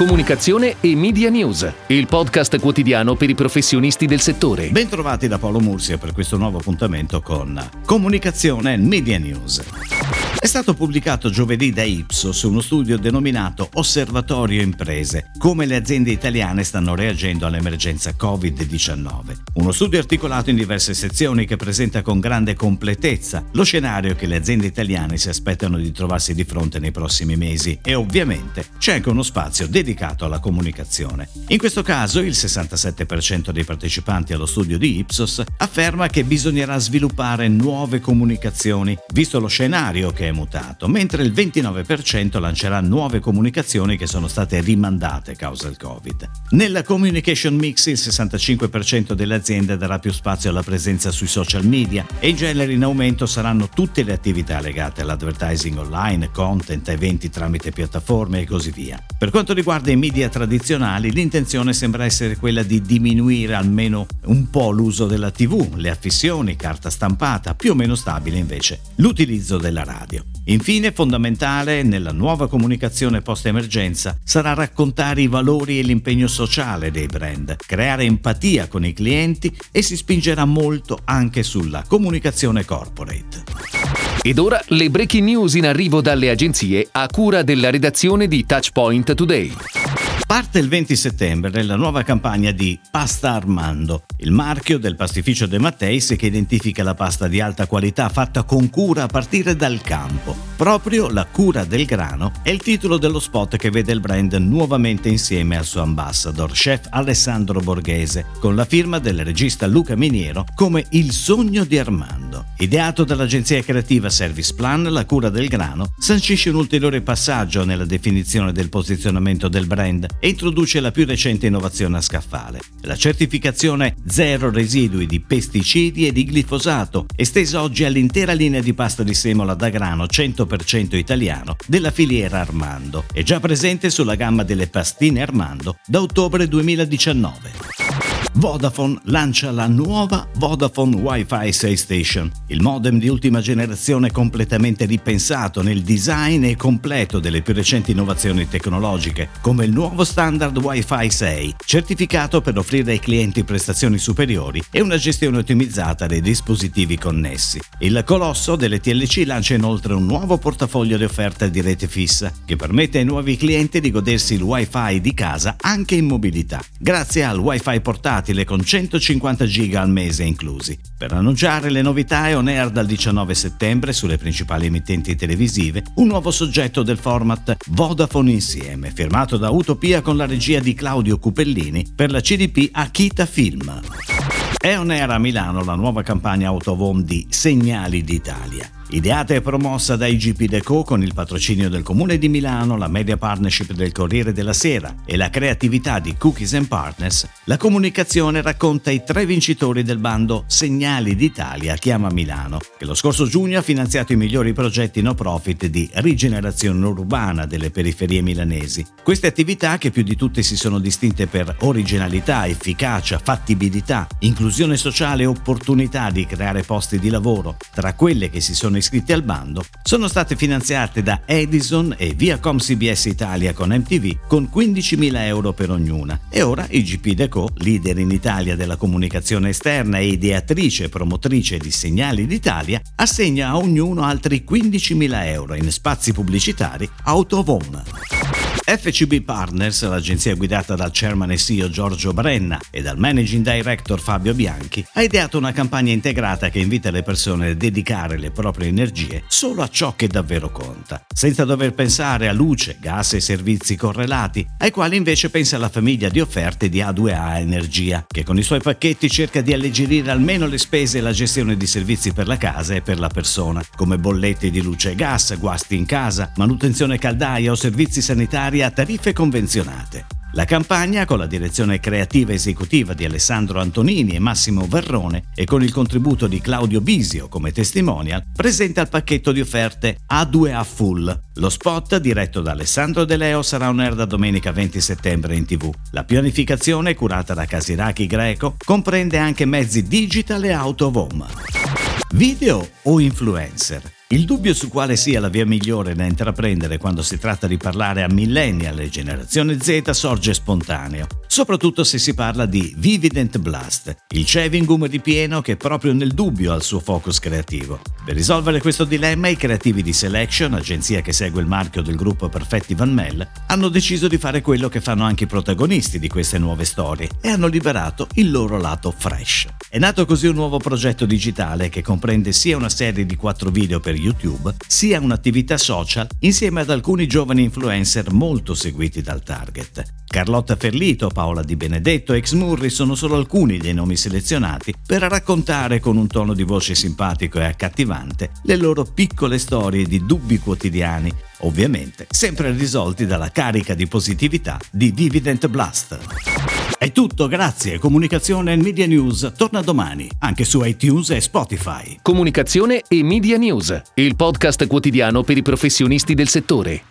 comunicazione e media news, il podcast quotidiano per i professionisti del settore. Bentrovati da Paolo Mursia per questo nuovo appuntamento con Comunicazione e Media News. È stato pubblicato giovedì da Ipsos uno studio denominato Osservatorio Imprese, come le aziende italiane stanno reagendo all'emergenza Covid-19. Uno studio articolato in diverse sezioni che presenta con grande completezza lo scenario che le aziende italiane si aspettano di trovarsi di fronte nei prossimi mesi e ovviamente c'è anche uno spazio dedicato alla comunicazione. In questo caso il 67% dei partecipanti allo studio di Ipsos afferma che bisognerà sviluppare nuove comunicazioni, visto lo scenario che è mutato, mentre il 29% lancerà nuove comunicazioni che sono state rimandate causa il Covid. Nella communication mix il 65% delle aziende darà più spazio alla presenza sui social media e in genere in aumento saranno tutte le attività legate all'advertising online, content, eventi tramite piattaforme e così via. Per quanto riguarda i media tradizionali, l'intenzione sembra essere quella di diminuire almeno un po' l'uso della TV, le affissioni, carta stampata, più o meno stabile invece l'utilizzo della radio. Infine, fondamentale nella nuova comunicazione post-emergenza sarà raccontare i valori e l'impegno sociale dei brand, creare empatia con i clienti e si spingerà molto anche sulla comunicazione corporate. Ed ora le breaking news in arrivo dalle agenzie a cura della redazione di Touchpoint Today. Parte il 20 settembre la nuova campagna di Pasta Armando, il marchio del pastificio De Matteis che identifica la pasta di alta qualità fatta con cura a partire dal campo. Proprio la cura del grano è il titolo dello spot che vede il brand nuovamente insieme al suo ambassador, chef Alessandro Borghese, con la firma del regista Luca Miniero come Il sogno di Armando. Ideato dall'agenzia creativa Service Plan, la cura del grano sancisce un ulteriore passaggio nella definizione del posizionamento del brand e introduce la più recente innovazione a scaffale, la certificazione zero residui di pesticidi e di glifosato, estesa oggi all'intera linea di pasta di semola da grano 100% italiano della filiera Armando. È già presente sulla gamma delle pastine Armando da ottobre 2019. Vodafone lancia la nuova Vodafone Wi-Fi 6 Station, il modem di ultima generazione completamente ripensato nel design e completo delle più recenti innovazioni tecnologiche, come il nuovo standard Wi-Fi 6, certificato per offrire ai clienti prestazioni superiori e una gestione ottimizzata dei dispositivi connessi. Il colosso delle TLC lancia inoltre un nuovo portafoglio di offerte di rete fissa, che permette ai nuovi clienti di godersi il Wi-Fi di casa anche in mobilità, grazie al Wi-Fi portatile portatile con 150 giga al mese inclusi. Per annunciare le novità è on air dal 19 settembre sulle principali emittenti televisive un nuovo soggetto del format Vodafone Insieme, firmato da Utopia con la regia di Claudio Cupellini per la CDP Akita Film. È on air a Milano la nuova campagna Autovom di Segnali d'Italia. Ideata e promossa da IGP Deco con il patrocinio del Comune di Milano, la media partnership del Corriere della Sera e la creatività di Cookies and Partners, la comunicazione racconta i tre vincitori del bando Segnali d'Italia Chiama Milano, che lo scorso giugno ha finanziato i migliori progetti no profit di rigenerazione urbana delle periferie milanesi. Queste attività, che più di tutte si sono distinte per originalità, efficacia, fattibilità, inclusione sociale e opportunità di creare posti di lavoro, tra quelle che si sono iscritti al bando sono state finanziate da Edison e Viacom CBS Italia con MTV con 15.000 euro per ognuna. E ora IGP Deco, leader in Italia della comunicazione esterna e ideatrice e promotrice di Segnali d'Italia, assegna a ognuno altri 15.000 euro in spazi pubblicitari Autovom. FCB Partners, l'agenzia guidata dal chairman e CEO Giorgio Brenna e dal managing director Fabio Bianchi, ha ideato una campagna integrata che invita le persone a dedicare le proprie energie solo a ciò che davvero conta, senza dover pensare a luce, gas e servizi correlati, ai quali invece pensa la famiglia di offerte di A2A Energia, che con i suoi pacchetti cerca di alleggerire almeno le spese e la gestione di servizi per la casa e per la persona, come bollette di luce e gas, guasti in casa, manutenzione caldaia o servizi sanitari a tariffe convenzionate. La campagna, con la direzione creativa esecutiva di Alessandro Antonini e Massimo Verrone e con il contributo di Claudio Bisio come testimonial, presenta il pacchetto di offerte A2A Full. Lo spot, diretto da Alessandro De Leo, sarà on air da domenica 20 settembre in tv. La pianificazione, curata da Casiraki Greco, comprende anche mezzi digital e out of home. Video o influencer? Il dubbio su quale sia la via migliore da intraprendere quando si tratta di parlare a millennial e generazione Z sorge spontaneo, soprattutto se si parla di Vivident Blast, il chewing ripieno che proprio nel dubbio ha il suo focus creativo. Per risolvere questo dilemma i creativi di Selection, agenzia che segue il marchio del gruppo Perfetti Van Mel, hanno deciso di fare quello che fanno anche i protagonisti di queste nuove storie e hanno liberato il loro lato fresh. È nato così un nuovo progetto digitale che comprende sia una serie di quattro video per YouTube, sia un'attività social insieme ad alcuni giovani influencer molto seguiti dal target. Carlotta Ferlito, Paola Di Benedetto Ex Murri sono solo alcuni dei nomi selezionati per raccontare con un tono di voce simpatico e accattivante le loro piccole storie di dubbi quotidiani, ovviamente sempre risolti dalla carica di positività di Dividend Blast. È tutto, grazie. Comunicazione e Media News torna domani, anche su iTunes e Spotify. Comunicazione e Media News, il podcast quotidiano per i professionisti del settore.